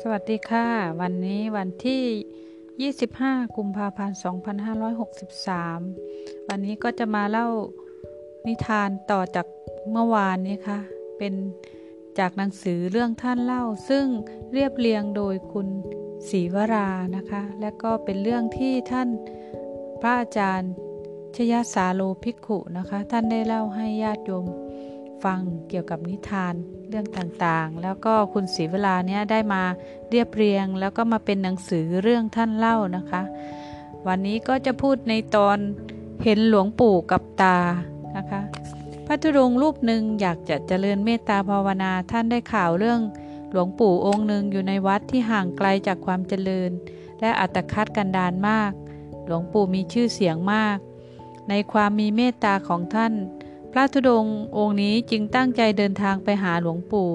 สวัสดีค่ะ วันนี้วันที่ 25 กุมภาพันธ์ 2563 วันนี้ก็จะมาเล่านิทานต่อจากเมื่อวานนี้ค่ะ เป็นจากหนังสือเรื่องท่านเล่า ซึ่งเรียบเรียงโดยคุณศรีวรานะคะ และก็เป็นเรื่องที่ท่านพระอาจารย์ชยสาโลภิกขุนะคะ ท่านได้เล่าให้ญาติโยม ฟังเกี่ยวกับนิทานเรื่องต่างๆ แล้วก็คุณศรีเวลาเนี้ยได้มาเรียบเรียง แล้วก็มาเป็นหนังสือเรื่องท่านเล่านะคะ วันนี้ก็จะพูดในตอนเห็นหลวงปู่กับตานะคะพระธุดงค์รูปหนึ่งอยากจะเจริญเมตตาภาวนาท่านได้ข่าวเรื่องหลวงปู่องค์หนึ่งอยู่ในวัดที่ห่างไกลจากความเจริญ และอัตคัดกันดานมาก หลวงปู่มีชื่อเสียงมาก ในความมีเมตตาของท่าน พระธุดงค์องค์นี้จึงตั้งใจเดินทางไปหาหลวงปู่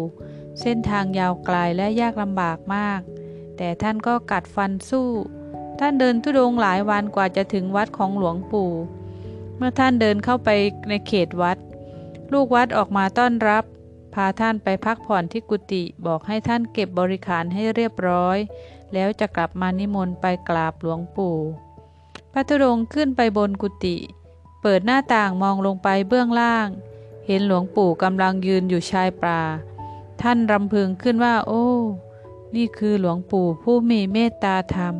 เส้นทางยาวไกลและยากลำบากมาก แต่ท่านก็กัดฟันสู้ ท่านเดินธุดงค์หลายวันกว่าจะถึงวัดของหลวงปู่ เมื่อท่านเดินเข้าไปในเขตวัด ลูกวัดออกมาต้อนรับ พาท่านไปพักผ่อนที่กุฏิบอกให้ท่านเก็บบริขารให้เรียบร้อย แล้วจะกลับมานิมนต์ไปกราบหลวงปู่พระธุดงค์ขึ้นไปบนกุฏิ เปิดหน้าต่างมองลงไปเบื้องล่าง เห็นหลวงปู่กำลังยืนอยู่ชายป่า ท่านรำพึงขึ้นว่า โอ้ นี่คือหลวงปู่ผู้มีเมตตาธรรม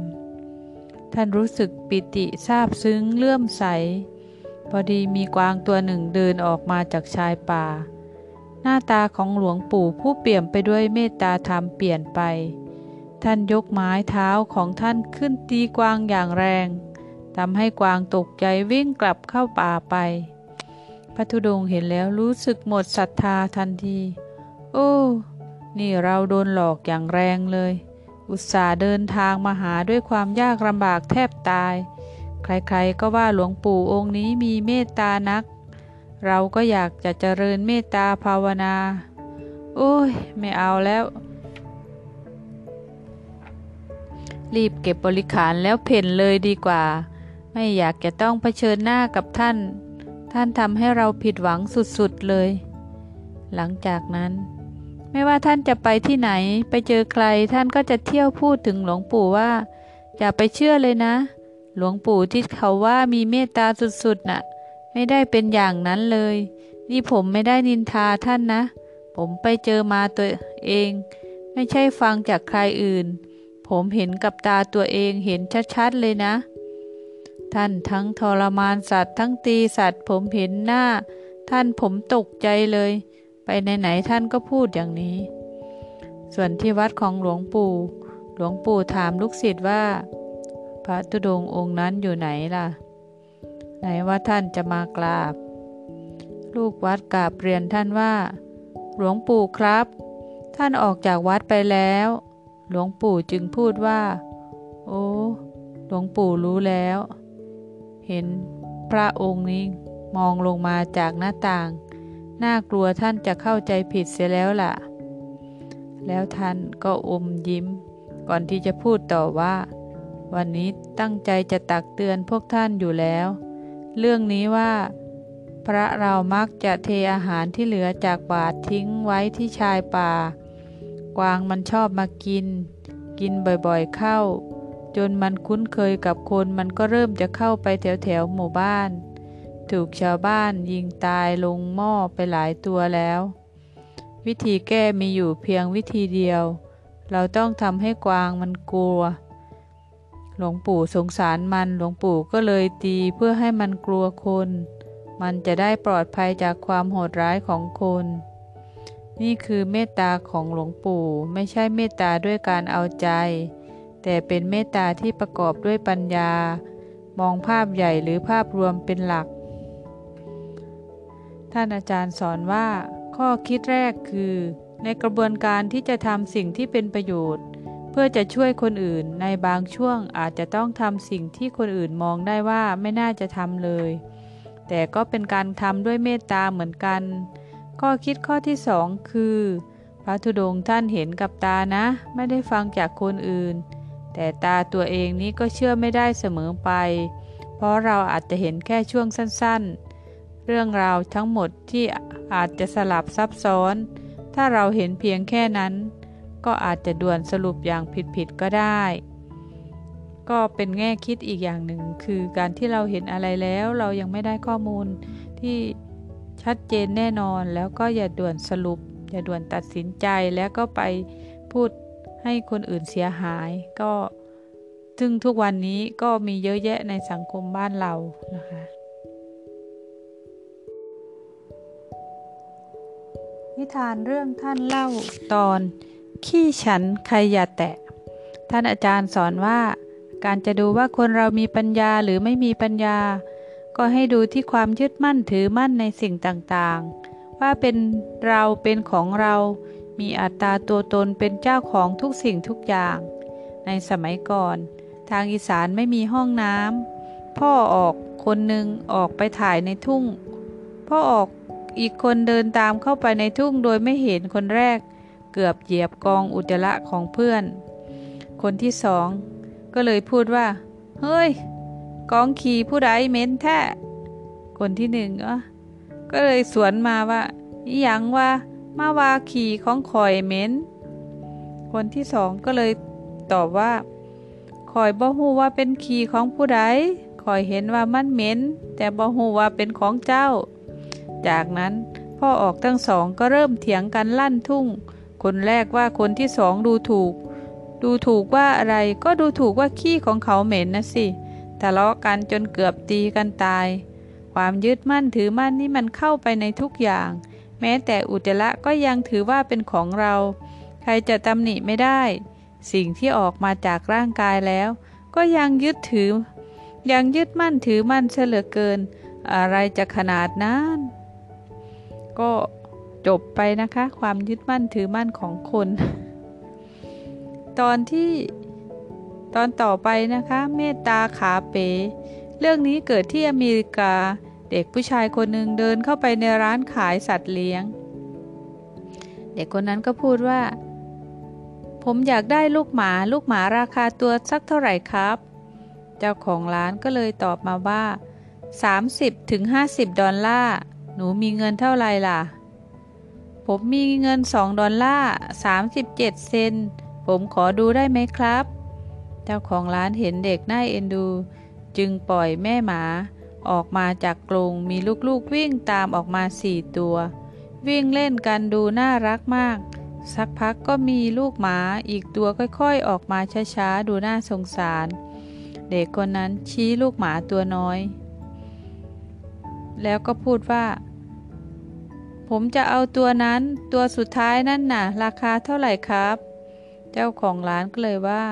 ท่านรู้สึกปิติซาบซึ้งเลื่อมใส พอดีมีกวางตัวหนึ่งเดินออกมาจากชายป่า หน้าตาของหลวงปู่ผู้เปี่ยมไปด้วยเมตตาธรรมเปลี่ยนไป ท่านยกไม้เท้าของท่านขึ้นตีกวางอย่างแรง ทำให้กวางตกใจวิ่งกลับเข้าป่าไป พระธุดงค์เห็นแล้วรู้สึกหมดศรัทธาทันที โอ้ นี่เราโดนหลอกอย่างแรงเลย อุตส่าห์เดินทางมาหาด้วยความยากลำบากแทบตาย ใครๆก็ว่าหลวงปู่องค์นี้มีเมตตานัก เราก็อยากจะเจริญเมตตาภาวนา โอ้ย ไม่เอาแล้วรีบเก็บบริขารแล้วเพ่นเลยดีกว่า ไม่อยากจะต้องเผชิญหน้ากับท่าน ท่านทำให้เราผิดหวังสุดๆเลย หลังจากนั้น ไม่ว่าท่านจะไปที่ไหน ไปเจอใครท่านก็จะเที่ยวพูดถึงหลวงปู่ว่า อย่าไปเชื่อเลยนะ หลวงปู่ที่เขาว่ามีเมตตาสุดๆนะ่ะ ไม่ได้เป็นอย่างนั้นเลย นี่ผมไม่ได้นินทาท่านนะ ผมไปเจอมาตัวเอง ไม่ใช่ฟังจากใครอื่น ผมเห็นกับตาตัวเองเห็นชัดๆเลยนะ ท่านทั้งทรมานสัตว์ทั้งตีสัตว์ผมเห็นหน้า ท่านผมตกใจเลย ไปไหนๆท่านก็พูดอย่างนี้ ส่วนที่วัดของหลวงปู่ หลวงปู่ถามลูกศิษย์ว่า พระตุดงองค์นั้นอยู่ไหนล่ะ ไหนว่าท่านจะมากราบ ลูกวัดกราบเรียนท่านว่า หลวงปู่ครับ ท่านออกจากวัดไปแล้ว หลวงปู่จึงพูดว่า โอ้หลวงปู่รู้แล้ว เห็นพระองค์นี้มองลงมาจากหน้าต่าง น่ากลัวท่านจะเข้าใจผิดเสียแล้วล่ะ แล้วท่านก็อมยิ้ม ก่อนที่จะพูดต่อว่า วันนี้ตั้งใจจะตักเตือนพวกท่านอยู่แล้ว เรื่องนี้ว่า พระเรามักจะเทอาหารที่เหลือจากบาททิ้งไว้ที่ชายป่า กวางมันชอบมากิน กินบ่อยๆเข้า จนมันคุ้นเคยกับคนมันก็เริ่มจะเข้าไปแถวแถวหมู่บ้าน ถูกชาวบ้านยิงตายลงหม้อไปหลายตัวแล้ว วิธีแก้มีอยู่เพียงวิธีเดียว เราต้องทำให้กวางมันกลัว หลวงปู่สงสารมันหลวงปู่ก็เลยตีเพื่อให้มันกลัวคน มันจะได้ปลอดภัยจากความโหดร้ายของคนนี่คือเมตตาของหลวงปู่ไม่ใช่เมตตาด้วยการเอาใจ แต่เป็นเมตตาที่ประกอบด้วยปัญญา มองภาพใหญ่หรือภาพรวมเป็นหลัก ท่านอาจารย์สอนว่า ข้อคิดแรกคือ ในกระบวนการที่จะทำสิ่งที่เป็นประโยชน์ เพื่อจะช่วยคนอื่นในบางช่วงอาจจะต้องทำสิ่งที่คนอื่นมองได้ว่าไม่น่าจะทำเลย แต่ก็เป็นการทำด้วยเมตตาเหมือนกัน ข้อคิดข้อที่สองคือพระธุดงค์ท่านเห็นกับตานะ ไม่ได้ฟังจากคนอื่น แต่ตาตัวเองนี้ก็เชื่อไม่ได้เสมอไป เพราะเราอาจจะเห็นแค่ช่วงสั้นๆ เรื่องราวทั้งหมดที่อาจจะสลับซับซ้อน ถ้าเราเห็นเพียงแค่นั้น ก็อาจจะด่วนสรุปอย่างผิดๆก็ได้ ก็เป็นแง่คิดอีกอย่างหนึ่ง คือการที่เราเห็นอะไรแล้วเรายังไม่ได้ข้อมูลที่ชัดเจนแน่นอนแล้วก็อย่าด่วนสรุป อย่าด่วนตัดสินใจแล้วก็ไปพูด ให้คนอื่นเสียหาย ก็ซึ่งทุกวันนี้ก็มีเยอะแยะในสังคมบ้านเรานะคะนิทานเรื่องท่านเล่าตอน ขี้ฉันใครอย่าแตะ ท่านอาจารย์สอนว่า การจะดูว่าคนเรามีปัญญาหรือไม่มีปัญญา ก็ให้ดูที่ความยึดมั่นถือมั่นในสิ่งต่างๆ ว่าเป็นเราเป็นของเรา มีอัตตาตัวตนเป็นเจ้าของทุกสิ่งทุกอย่าง ในสมัยก่อน ทางอีสานไม่มีห้องน้ำพ่อออกคนหนึ่งออกไปถ่ายในทุ่ง พ่อออกอีกคนเดินตามเข้าไปในทุ่งโดยไม่เห็นคนแรก เกือบเหยียบกองอุจจาระของเพื่อน คนที่สองก็เลยพูดว่า เฮ้ย กองขี่ผู้ใดเม้นแท้ คนที่หนึ่งก็เลยสวนมาว่า อีหยังว่า มาว่าขี่ของข่อยเม้นคนที่สองก็เลยตอบว่าข่อยบ่ฮู้ว่าเป็นขี่ของผู้ใดข่อยเห็นว่ามันเหม็น แต่บ่ฮู้ว่าเป็นของเจ้า จากนั้นพ่อออกทั้งสองก็เริ่มเถียงกันลั่นทุ่ง คนแรกว่าคนที่สองดูถูก ดูถูกว่าอะไรก็ดูถูกว่าขี้ของเขาเหม็นนะสิทะเลาะกันจนเกือบตีกันตาย ความยึดมั่นถือมั่นนี่มันเข้าไปในทุกอย่าง แม้แต่อุจจาระก็ยังถือว่าเป็นของเรา ใครจะตำหนิไม่ได้ สิ่งที่ออกมาจากร่างกายแล้ว ก็ยังยึดถือ ยังยึดมั่นถือมั่นเสลือเกิน อะไรจะขนาดนั้น ก็จบไปนะคะ ความยึดมั่นถือมั่นของคน ตอนที่ตอนต่อไปนะคะ เมตตาขาเป๋ เรื่องนี้เกิดที่อเมริกา เด็กผู้ชายคนหนึ่งเดินเข้าไปในร้านขายสัตว์เลี้ยง เด็กคนนั้นก็พูดว่า ผมอยากได้ลูกหมาลูกหมาราคาตัวสักเท่าไหร่ครับ เจ้าของร้านก็เลยตอบมาว่า 30-50ดอลลาร์หนูมีเงินเท่าไรล่ะ ผมมีเงินสองดอลลาร์สามสิบเจ็ดเซน ผมขอดูได้ไหมครับ เจ้าของร้านเห็นเด็กน่าเอ็นดู จึงปล่อยแม่หมา ออกมาจากกรงมีลูกๆวิ่งตามออกมาสี่ตัว วิ่งเล่นกันดูน่ารักมาก สักพักก็มีลูกหมาอีกตัวค่อยๆ ออกมาช้าๆ ดูน่าสงสาร เด็กคนนั้นชี้ลูกหมาตัวน้อย แล้วก็พูดว่า ผมจะเอาตัวนั้นตัวสุดท้ายนั่นน่ะ ราคาเท่าไหร่ครับ เจ้าของร้านก็เลยว่า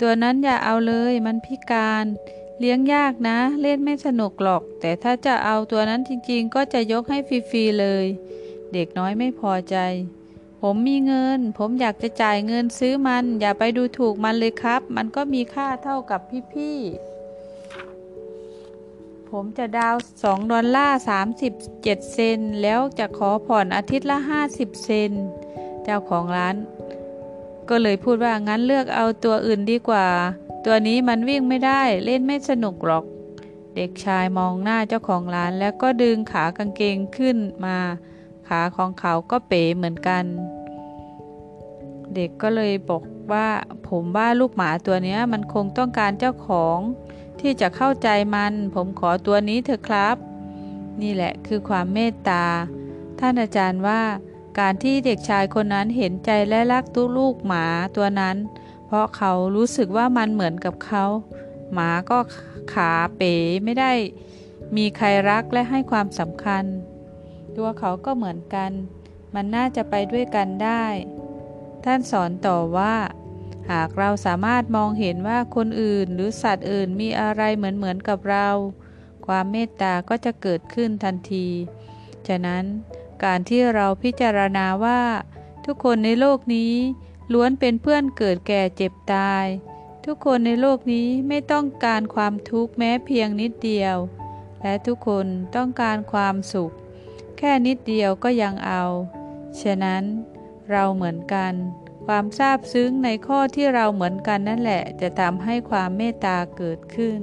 ตัวนั้นอย่าเอาเลยมันพิการ เลี้ยงยากนะ เล่นไม่สนุกหรอก แต่ถ้าจะเอาตัวนั้นจริงๆ ก็จะยกให้ฟรีๆเลย เด็กน้อยไม่พอใจ ผมมีเงิน ผมอยากจะจ่ายเงินซื้อมัน อย่าไปดูถูกมันเลยครับ มันก็มีค่าเท่ากับพี่ๆ ผมจะดาวสองดอลลาร์สามสิบเจ็ดเซน แล้วจะขอผ่อนอาทิตย์ละห้าสิบเซน เจ้าของร้าน ก็เลยพูดว่างั้นเลือกเอาตัวอื่นดีกว่า ตัวนี้มันวิ่งไม่ได้เล่นไม่สนุกหรอก เด็กชายมองหน้าเจ้าของร้านแล้วก็ดึงขากางเกงขึ้นมา ขาของเขาก็เป๋เหมือนกัน เด็กก็เลยบอกว่าผมว่าลูกหมาตัวนี้มันคงต้องการเจ้าของที่จะเข้าใจมัน ผมขอตัวนี้เถอะครับ นี่แหละคือความเมตตา ท่านอาจารย์ว่าการที่เด็กชายคนนั้นเห็นใจและรักตุลูกหมาตัวนั้น พราะเขารู้สึกว่ามันเหมือนกับเขา หมาก็ขาเป๋ไม่ได้มีใครรักและให้ความสำคัญ ตัวเขาก็เหมือนกัน มันน่าจะไปด้วยกันได้ ท่านสอนต่อว่า หากเราสามารถมองเห็นว่าคนอื่นหรือสัตว์อื่นมีอะไรเหมือนเหมือนกับเรา ความเมตตาก็จะเกิดขึ้นทันที ฉะนั้นการที่เราพิจารณาว่า ทุกคนในโลกนี้ ล้วนเป็นเพื่อนเกิดแก่เจ็บตาย ทุกคนในโลกนี้ไม่ต้องการความทุกข์แม้เพียงนิดเดียว และทุกคนต้องการความสุข แค่นิดเดียวก็ยังเอา ฉะนั้นเราเหมือนกัน ความซาบซึ้งในข้อที่เราเหมือนกันนั่นแหละ จะทำให้ความเมตตาเกิดขึ้น